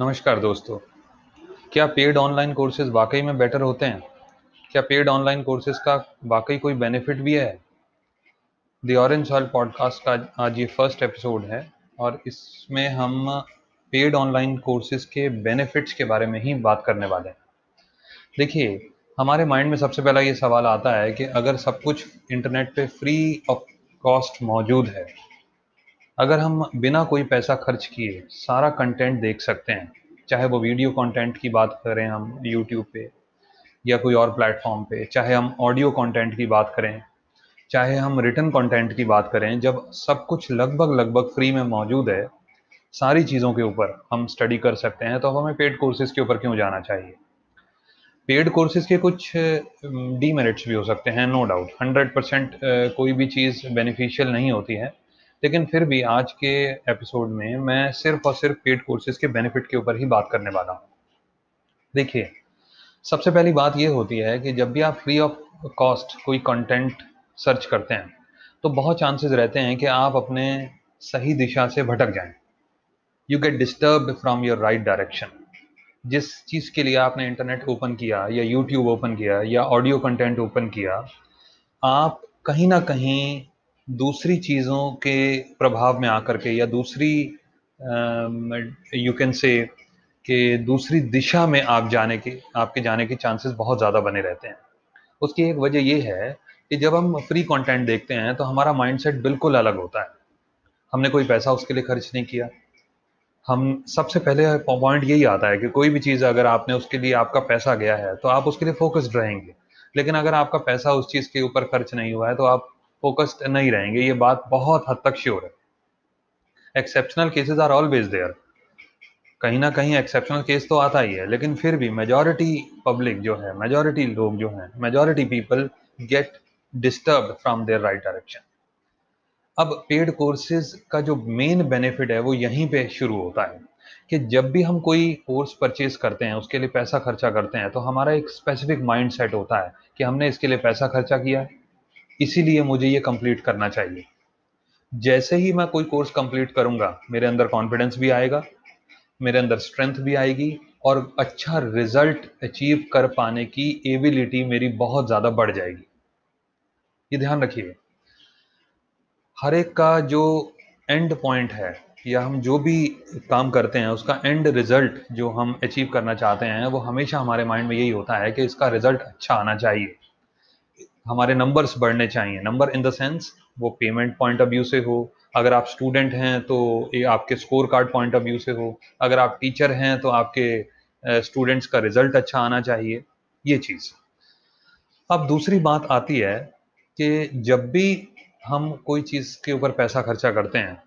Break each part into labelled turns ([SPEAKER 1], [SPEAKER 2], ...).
[SPEAKER 1] नमस्कार दोस्तों। क्या पेड ऑनलाइन कोर्सेज वाकई में बेटर होते हैं? क्या पेड ऑनलाइन कोर्सेज का वाकई कोई बेनिफिट भी है? दी ऑरेंज सॉइल पॉडकास्ट का आज ये फ़र्स्ट एपिसोड है और इसमें हम पेड ऑनलाइन कोर्सेज के बेनिफिट्स के बारे में ही बात करने वाले हैं। देखिए, हमारे माइंड में सबसे पहला ये सवाल आता है कि अगर सब कुछ इंटरनेट पे फ्री ऑफ़ कॉस्ट मौजूद है अगर हम बिना कोई पैसा खर्च किए सारा कंटेंट देख सकते हैं, चाहे वो वीडियो कंटेंट की बात करें हम यूट्यूब पे या कोई और प्लेटफॉर्म पे, चाहे हम ऑडियो कंटेंट की बात करें, चाहे हम रिटर्न कंटेंट की बात करें, जब सब कुछ लगभग लगभग फ्री में मौजूद है, सारी चीज़ों के ऊपर हम स्टडी कर सकते हैं तो अब हमें पेड कोर्सेज के ऊपर क्यों जाना चाहिए? पेड कोर्सेज के कुछ डीमेरिट्स भी हो सकते हैं नो डाउट हंड्रेड परसेंट कोई भी चीज़ बेनिफिशियल नहीं होती है। लेकिन फिर भी आज के एपिसोड में मैं सिर्फ़ और सिर्फ़ पेड कोर्सेज के बेनिफिट के ऊपर ही बात करने वाला हूँ। देखिए, सबसे पहली बात ये होती है कि जब भी आप फ्री ऑफ़ कॉस्ट कोई कंटेंट सर्च करते हैं तो बहुत चांसेस रहते हैं कि आप अपने सही दिशा से भटक जाएँ। You get disturb from your right direction जिस चीज़ के लिए आपने इंटरनेट ओपन किया, या यूट्यूब ओपन किया, या ऑडियो कंटेंट ओपन किया, आप कहीं ना कहीं दूसरी चीज़ों के प्रभाव में आकर के या दूसरी यू कैन से कि दूसरी दिशा में आप जाने के, आपके जाने के चांसेस बहुत ज़्यादा बने रहते हैं। उसकी एक वजह ये है कि जब हम फ्री कंटेंट देखते हैं तो हमारा माइंडसेट बिल्कुल अलग होता है। हमने कोई पैसा उसके लिए खर्च नहीं किया। हम सबसे पहले पॉइंट यही आता है कि कोई भी चीज़ अगर आपने उसके लिए, आपका पैसा गया है तो आप उसके लिए फोकस्ड रहेंगे। लेकिन अगर आपका पैसा उस चीज़ के ऊपर खर्च नहीं हुआ है तो आप फोकस्ड नहीं रहेंगे, ये बात बहुत हद तक श्योर है। Exceptional cases are always there कहीं ना कहीं एक्सेप्शनल केस तो आता ही है, लेकिन फिर भी मेजोरिटी पब्लिक जो है मेजोरिटी लोग जो हैं majority people get disturb from their right direction अब पेड कोर्सेज का जो मेन बेनिफिट है, वो यहीं पे शुरू होता है कि जब भी हम कोई कोर्स परचेज करते हैं, उसके लिए पैसा खर्चा करते हैं तो हमारा एक स्पेसिफिक माइंड सेट होता है कि हमने इसके लिए पैसा खर्चा किया है। इसीलिए मुझे ये कंप्लीट करना चाहिए। जैसे ही मैं कोई कोर्स कंप्लीट करूँगा, मेरे अंदर कॉन्फिडेंस भी आएगा, मेरे अंदर स्ट्रेंथ भी आएगी और अच्छा रिज़ल्ट अचीव कर पाने की एबिलिटी मेरी बहुत ज़्यादा बढ़ जाएगी। ये ध्यान रखिए। हर एक का जो एंड पॉइंट है, या हम जो भी काम करते हैं, उसका एंड रिज़ल्ट जो हम अचीव करना चाहते हैं, वो हमेशा हमारे माइंड में यही होता है कि इसका रिज़ल्ट अच्छा आना चाहिए। हमारे नंबर्स बढ़ने चाहिए। नंबर इन द सेंस वो पेमेंट पॉइंट ऑफ़ व्यू से हो। अगर आप स्टूडेंट हैं तो ये आपके score card point of view से हो। अगर आप टीचर हैं तो आपके स्टूडेंट्स का रिज़ल्ट अच्छा आना चाहिए। ये चीज़। अब दूसरी बात आती है कि जब भी हम कोई चीज़ के ऊपर पैसा खर्चा करते हैं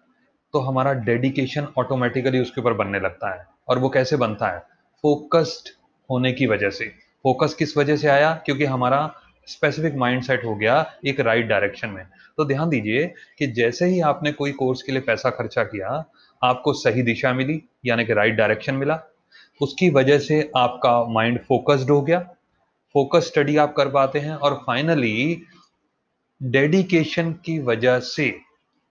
[SPEAKER 1] तो हमारा डेडिकेशन ऑटोमेटिकली उसके ऊपर बनने लगता है। और वो कैसे बनता है? फोकस्ड होने की वजह से। फोकस किस वजह से आया? क्योंकि हमारा स्पेसिफिक माइंडसेट हो गया एक राइट right डायरेक्शन में। तो ध्यान दीजिए कि जैसे ही आपने कोई कोर्स के लिए पैसा खर्चा किया, आपको सही दिशा मिली, यानी कि राइट डायरेक्शन मिला। उसकी वजह से आपका माइंड फोकस्ड हो गया फोकस स्टडी आप कर पाते हैं और फाइनली डेडिकेशन की वजह से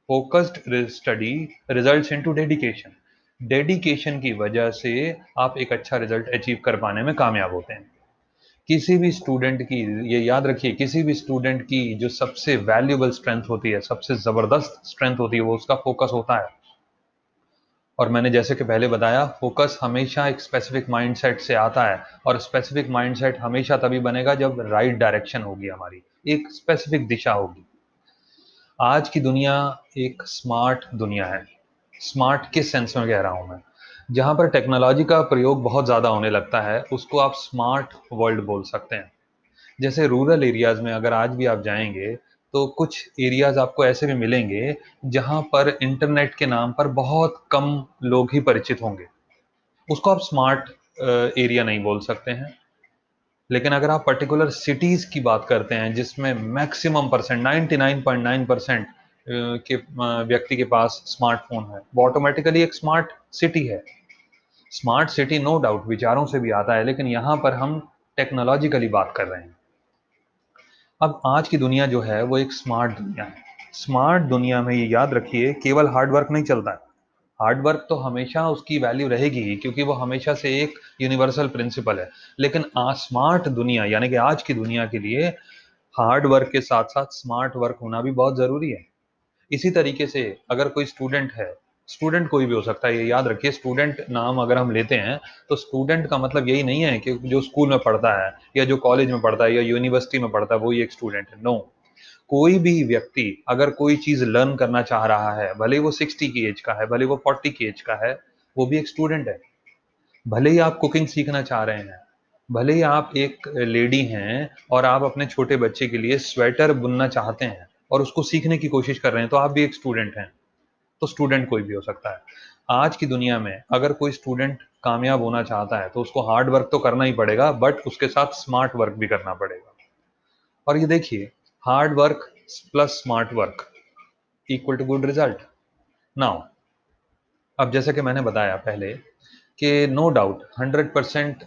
[SPEAKER 1] focused study results into dedication dedication की वजह से आप एक अच्छा रिज़ल्ट अचीव कर पाने में कामयाब होते हैं। किसी भी स्टूडेंट की, ये याद रखिए, किसी भी स्टूडेंट की जो सबसे वैल्यूबल स्ट्रेंथ होती है, सबसे ज़बरदस्त स्ट्रेंथ होती है, वो उसका फोकस होता है। और मैंने जैसे कि पहले बताया फोकस हमेशा एक स्पेसिफिक माइंडसेट से आता है और स्पेसिफिक माइंडसेट हमेशा तभी बनेगा जब राइट डायरेक्शन होगी हमारी, एक स्पेसिफिक दिशा होगी। आज की दुनिया एक स्मार्ट दुनिया है। स्मार्ट किस सेंस में कह रहा हूँ मैं? जहाँ पर टेक्नोलॉजी का प्रयोग बहुत ज़्यादा होने लगता है, उसको आप स्मार्ट वर्ल्ड बोल सकते हैं। जैसे रूरल एरियाज़ में अगर आज भी आप जाएँगे तो कुछ एरियाज़ आपको ऐसे भी मिलेंगे, जहाँ पर इंटरनेट के नाम पर बहुत कम लोग ही परिचित होंगे। उसको आप स्मार्ट एरिया नहीं बोल सकते हैं। लेकिन अगर आप पर्टिकुलर सिटीज़ की बात करते हैं, जिसमें मैक्सिमम परसेंट 99.9 परसेंट के व्यक्ति के पास स्मार्टफ़ोन है, वो ऑटोमेटिकली एक स्मार्ट सिटी है। स्मार्ट सिटी नो डाउट विचारों से भी आता है, लेकिन यहाँ पर हम टेक्नोलॉजिकली बात कर रहे हैं। अब आज की दुनिया जो है, वो एक स्मार्ट दुनिया है। स्मार्ट दुनिया में ये याद रखिए, केवल हार्डवर्क नहीं चलता। है हार्ड वर्क तो हमेशा उसकी वैल्यू रहेगी ही, क्योंकि वो हमेशा से एक यूनिवर्सल प्रिंसिपल है। लेकिन आज स्मार्ट दुनिया, यानी कि आज की दुनिया के लिए हार्ड वर्क के साथ साथ स्मार्ट वर्क होना भी बहुत ज़रूरी है। इसी तरीके से अगर कोई स्टूडेंट है स्टूडेंट कोई भी हो सकता है, ये याद रखिए स्टूडेंट नाम अगर हम लेते हैं तो स्टूडेंट का मतलब यही नहीं है कि जो स्कूल में पढ़ता है, या जो कॉलेज में पढ़ता है, या यूनिवर्सिटी में पढ़ता है, वो ही एक स्टूडेंट है नो कोई भी व्यक्ति अगर कोई चीज़ लर्न करना चाह रहा है, भले वो सिक्सटी की एज का है, भले वो फोर्टी की एज का है, वो भी एक स्टूडेंट है. भले ही आप कुकिंग सीखना चाह रहे हैं, भले ही आप एक लेडी हैं और आप अपने छोटे बच्चे के लिए स्वेटर बुनना चाहते हैं और उसको सीखने की कोशिश कर रहे हैं तो आप भी एक स्टूडेंट हैं. तो स्टूडेंट कोई भी हो सकता है। आज की दुनिया में अगर कोई स्टूडेंट कामयाब होना चाहता है तो उसको हार्ड वर्क तो करना ही पड़ेगा बट उसके साथ स्मार्ट वर्क भी करना पड़ेगा। और ये देखिए hard work plus smart work equal to good result now अब जैसे कि मैंने बताया पहले कि नो डाउट 100 परसेंट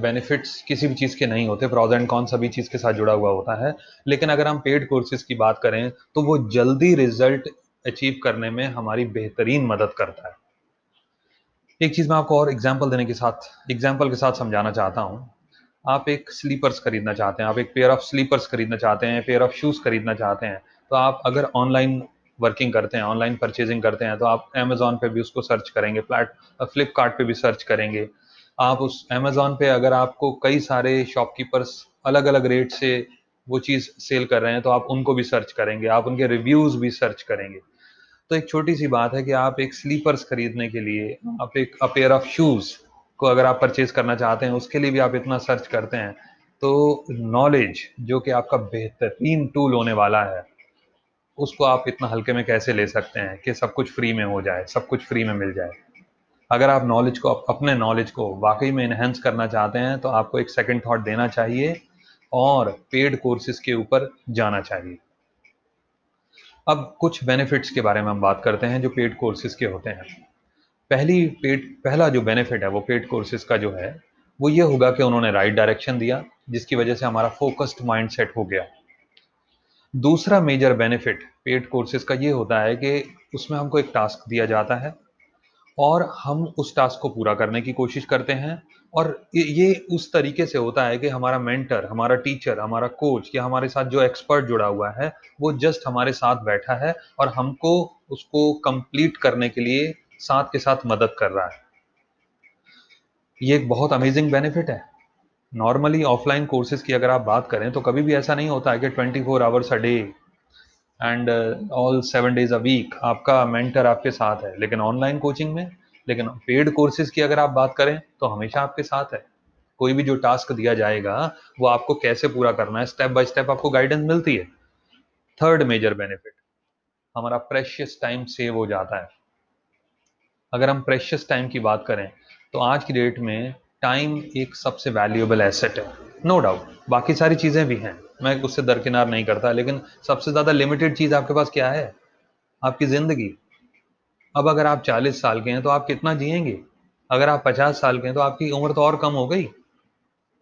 [SPEAKER 1] बेनिफिट्स किसी भी चीज़ के नहीं होते प्रॉज एंड कौन सभी चीज़ के साथ जुड़ा हुआ होता है। लेकिन अगर हम पेड कोर्सेज की बात करें तो वो जल्दी रिज़ल्ट अचीव करने में हमारी बेहतरीन मदद करता है। एक चीज़ मैं आपको और एग्ज़ाम्पल देने के साथ एग्ज़ाम्पल के साथ समझाना चाहता हूँ। आप एक स्लीपर्स खरीदना चाहते हैं, आप एक पेयर ऑफ़ स्लीपर्स खरीदना चाहते हैं पेयर ऑफ़ शूज़ खरीदना चाहते हैं तो आप अगर ऑनलाइन वर्किंग करते हैं ऑनलाइन परचेजिंग करते हैं तो आप अमेजोन पे भी उसको सर्च करेंगे फ्लैट फ्लिपकार्ट पे भी सर्च करेंगे। आप उस अमेजोन पे अगर आपको कई सारे शॉपकीपर्स अलग अलग रेट से वो चीज़ सेल कर रहे हैं तो आप उनको भी सर्च करेंगे, आप उनके रिव्यूज़ भी सर्च करेंगे। तो एक छोटी सी बात है कि आप एक स्लीपर्स खरीदने के लिए आप एक अपेयर ऑफ़ शूज़ को अगर आप परचेज करना चाहते हैं उसके लिए भी आप इतना सर्च करते हैं। तो नॉलेज जो कि आपका बेहतरीन टूल होने वाला है उसको आप इतना हल्के में कैसे ले सकते हैं कि सब कुछ फ्री में हो जाए सब कुछ फ्री में मिल जाए? अगर आप नॉलेज को अपने नॉलेज को वाकई में इन्हेंस करना चाहते हैं तो आपको एक सेकंड थॉट देना चाहिए और पेड कोर्सेज के ऊपर जाना चाहिए। अब कुछ बेनिफिट्स के बारे में हम बात करते हैं जो पेड कोर्सेज के होते हैं। पहली पेड पहला जो बेनिफिट है, वो पेड कोर्सेज का जो है, वो ये होगा कि उन्होंने राइट डायरेक्शन दिया, जिसकी वजह से हमारा फोकस्ड माइंड सेट हो गया। दूसरा मेजर बेनिफिट पेड कोर्सेज का ये होता है कि उसमें हमको एक टास्क दिया जाता है और हम उस टास्क को पूरा करने की कोशिश करते हैं। और ये उस तरीके से होता है कि हमारा मेंटर हमारा टीचर हमारा कोच या हमारे साथ जो एक्सपर्ट जुड़ा हुआ है, वो जस्ट हमारे साथ बैठा है और हमको उसको कंप्लीट करने के लिए साथ के साथ मदद कर रहा है। ये एक बहुत अमेजिंग बेनिफिट है। नॉर्मली ऑफलाइन कोर्सेज की अगर आप बात करें तो कभी भी ऐसा नहीं होता है कि 24 four hours a day and all seven days a week आपका मेंटर आपके साथ है। लेकिन ऑनलाइन कोचिंग में, लेकिन पेड कोर्सेज की अगर आप बात करें तो हमेशा आपके साथ है। कोई भी जो टास्क दिया जाएगा, वो आपको कैसे पूरा करना है स्टेप बाय स्टेप आपको गाइडेंस मिलती है। थर्ड मेजर बेनिफिट हमारा प्रेशियस टाइम सेव हो जाता है। अगर हम प्रेशियस टाइम की बात करें तो आज की डेट में टाइम एक सबसे वैल्यूएबल एसेट है। नो no डाउट बाकी सारी चीज़ें भी हैं। मैं उससे दरकिनार नहीं करता, लेकिन सबसे ज़्यादा लिमिटेड चीज़ आपके पास क्या है? आपकी ज़िंदगी। अब अगर आप 40 साल के हैं तो आप कितना जिएँगे? अगर आप 50 साल के हैं तो आपकी उम्र तो और कम हो गई।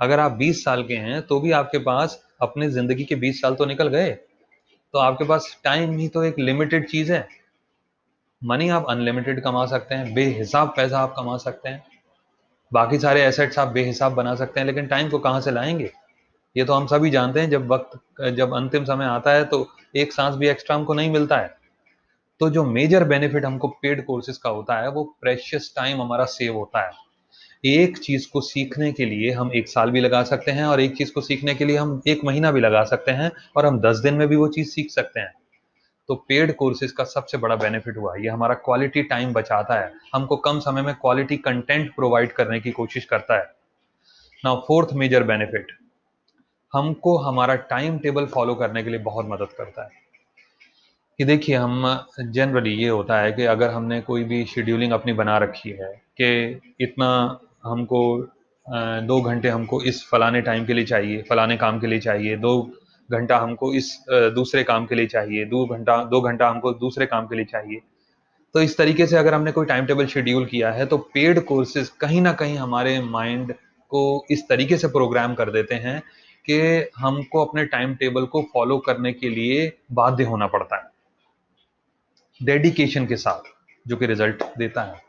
[SPEAKER 1] अगर आप 20 साल के हैं तो भी आपके पास अपने ज़िंदगी के 20 साल तो निकल गए। तो आपके पास टाइम ही तो एक लिमिटेड चीज़ है। मनी आप अनलिमिटेड कमा सकते हैं, बेहिसाब पैसा आप कमा सकते हैं। बाकी सारे एसेट्स आप बेहिसाब बना सकते हैं, लेकिन टाइम को कहाँ से लाएँगे? ये तो हम सभी जानते हैं, जब वक्त, जब अंतिम समय आता है तो एक सांस भी एक्स्ट्रा हमको नहीं मिलता है। तो जो मेजर बेनिफिट हमको पेड कोर्सेज का होता है, वो प्रेशियस टाइम हमारा सेव होता है। एक चीज़ को सीखने के लिए हम एक साल भी लगा सकते हैं, और एक चीज़ को सीखने के लिए हम एक महीना भी लगा सकते हैं, और हम दस दिन में भी वो चीज़ सीख सकते हैं। तो पेड कोर्सेज का सबसे बड़ा बेनिफिट हुआ। ये हमारा क्वालिटी टाइम बचाता है। हमको कम समय में क्वालिटी कंटेंट प्रोवाइड करने की कोशिश करता है। ना फोर्थ मेजर बेनिफिट हमको हमारा टाइम टेबल फॉलो करने के लिए बहुत मदद करता है। कि देखिए, हम जनरली ये होता है कि अगर हमने कोई भी शेड्यूलिंग अपनी बना रखी है कि इतना हमको दो घंटे हमको इस फलाने टाइम के लिए चाहिए, फलाने काम के लिए चाहिए, दो घंटा हमको इस दूसरे काम के लिए चाहिए, दो घंटा दो घंटा हमको दूसरे काम के लिए चाहिए। तो इस तरीके से अगर हमने कोई टाइम टेबल शेड्यूल किया है तो पेड कोर्सेज कहीं ना कहीं हमारे माइंड को इस तरीके से प्रोग्राम कर देते हैं कि हमको अपने टाइम टेबल को फॉलो करने के लिए बाध्य होना पड़ता है। डेडिकेशन के साथ, जो कि रिज़ल्ट देता है।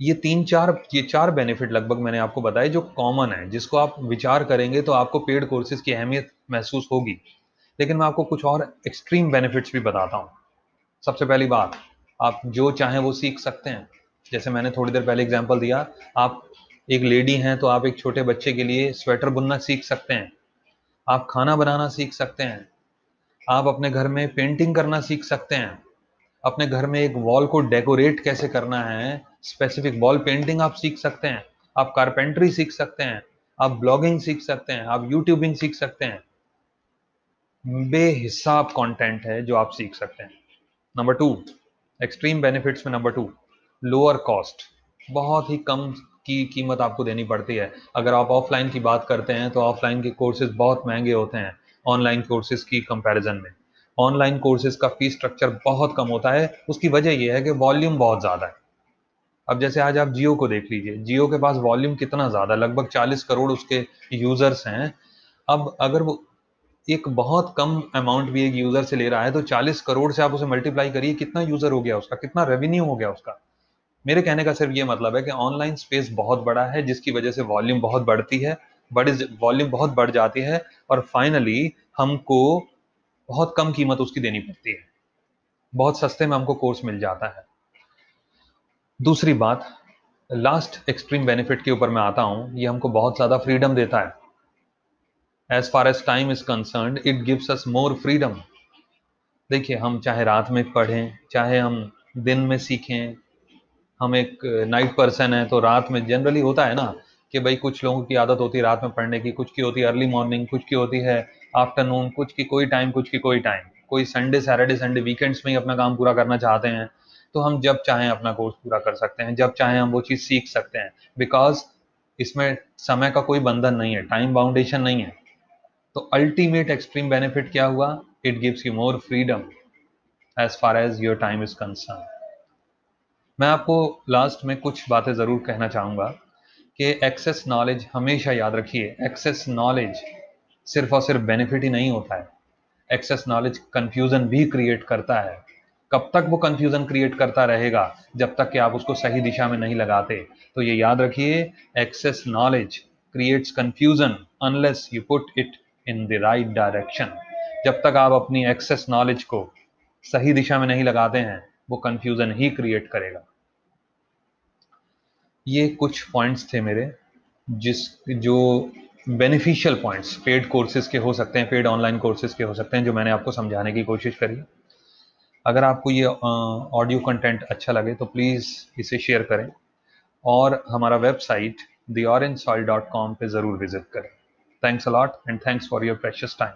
[SPEAKER 1] ये तीन चार, ये चार बेनिफिट लगभग मैंने आपको बताए जो कॉमन है, जिसको आप विचार करेंगे तो आपको पेड कोर्सेज की अहमियत महसूस होगी। लेकिन मैं आपको कुछ और एक्सट्रीम बेनिफिट्स भी बताता हूँ। सबसे पहली बात, आप जो चाहें वो सीख सकते हैं। जैसे मैंने थोड़ी देर पहले एग्ज़ाम्पल दिया, आप एक लेडी हैं तो आप एक छोटे बच्चे के लिए स्वेटर बुनना सीख सकते हैं। आप खाना बनाना सीख सकते हैं। आप अपने घर में पेंटिंग करना सीख सकते हैं। अपने घर में एक वॉल को डेकोरेट कैसे करना है? स्पेसिफिक वॉल पेंटिंग आप सीख सकते हैं, आप कारपेंट्री सीख सकते हैं, आप ब्लॉगिंग सीख सकते हैं, आप यूट्यूबिंग सीख सकते हैं। बेहिसाब कंटेंट है जो आप सीख सकते हैं। नंबर टू एक्सट्रीम बेनिफिट्स में नंबर टू लोअर कॉस्ट बहुत ही कम की कीमत आपको देनी पड़ती है। अगर आप ऑफलाइन की बात करते हैं तो ऑफलाइन के कोर्सेज बहुत महँगे होते हैं ऑनलाइन कोर्सेज की कंपैरिजन में। ऑनलाइन कोर्सेज का फ़ीस स्ट्रक्चर बहुत कम होता है। उसकी वजह यह है कि वॉल्यूम बहुत ज़्यादा है। अब जैसे आज आप जियो को देख लीजिए, जियो के पास वॉल्यूम कितना ज़्यादा लगभग 40 करोड़ उसके यूज़र्स हैं। अब अगर वो एक बहुत कम अमाउंट भी एक यूज़र से ले रहा है तो 40 करोड़ से आप उसे मल्टीप्लाई करिए, कितना यूज़र हो गया उसका, कितना रेवेन्यू हो गया उसका? मेरे कहने का सिर्फ़ ये मतलब है कि ऑनलाइन स्पेस बहुत बड़ा है, जिसकी वजह से वॉल्यूम बहुत बढ़ती है बड़ी वॉल्यूम बहुत बढ़ जाती है, और फाइनली हमको बहुत कम कीमत उसकी देनी पड़ती है। बहुत सस्ते में हमको कोर्स मिल जाता है। दूसरी बात लास्ट एक्सट्रीम बेनिफिट के ऊपर मैं आता हूँ ये हमको बहुत ज़्यादा फ्रीडम देता है। As far as time is concern it gives us more freedom देखिए हम चाहे रात में पढ़ें चाहे हम दिन में सीखें हम एक नाइट पर्सन है तो रात में जनरली होता है ना कि भाई कुछ लोगों की आदत होती है रात में पढ़ने की कुछ की होती है अर्ली मॉर्निंग कुछ की होती है आफ्टरनून कुछ की कोई टाइम कुछ की कोई टाइम कोई संडे सैटरडे संडे वीकेंड्स में ही अपना काम पूरा करना चाहते हैं तो हम जब चाहें अपना कोर्स पूरा कर सकते हैं, जब चाहें हम वो चीज़ सीख सकते हैं बिकॉज़ इसमें समय का कोई बंधन नहीं है टाइम बाउंडेशन नहीं है. तो अल्टीमेट एक्सट्रीम बेनिफिट क्या हुआ? It gives you more freedom as far as your time is concern मैं आपको लास्ट में कुछ बातें ज़रूर कहना चाहूँगा कि एक्सेस नॉलेज हमेशा याद रखिए. एक्सेस नॉलेज सिर्फ़ और सिर्फ़ बेनिफिट ही नहीं होता है। एक्सेस नॉलेज कन्फ्यूज़न भी क्रिएट करता है। कब तक वो कन्फ्यूज़न क्रिएट करता रहेगा? जब तक कि आप उसको सही दिशा में नहीं लगाते। तो ये याद रखिए excess knowledge creates confusion unless you put it in the right direction जब तक आप अपनी एक्सेस नॉलेज को सही दिशा में नहीं लगाते हैं, वो कंफ्यूजन ही क्रिएट करेगा। ये कुछ पॉइंट्स थे मेरे, जिस, जो बेनिफिशियल पॉइंट्स पेड कोर्सेज के हो सकते हैं पेड ऑनलाइन कोर्सेज के हो सकते हैं, जो मैंने आपको समझाने की कोशिश करी। अगर आपको ये ऑडियो कंटेंट अच्छा लगे तो प्लीज़ इसे शेयर करें और हमारा website the orange soil dot com पर ज़रूर विज़िट करें। Thanks a lot and thanks for your precious time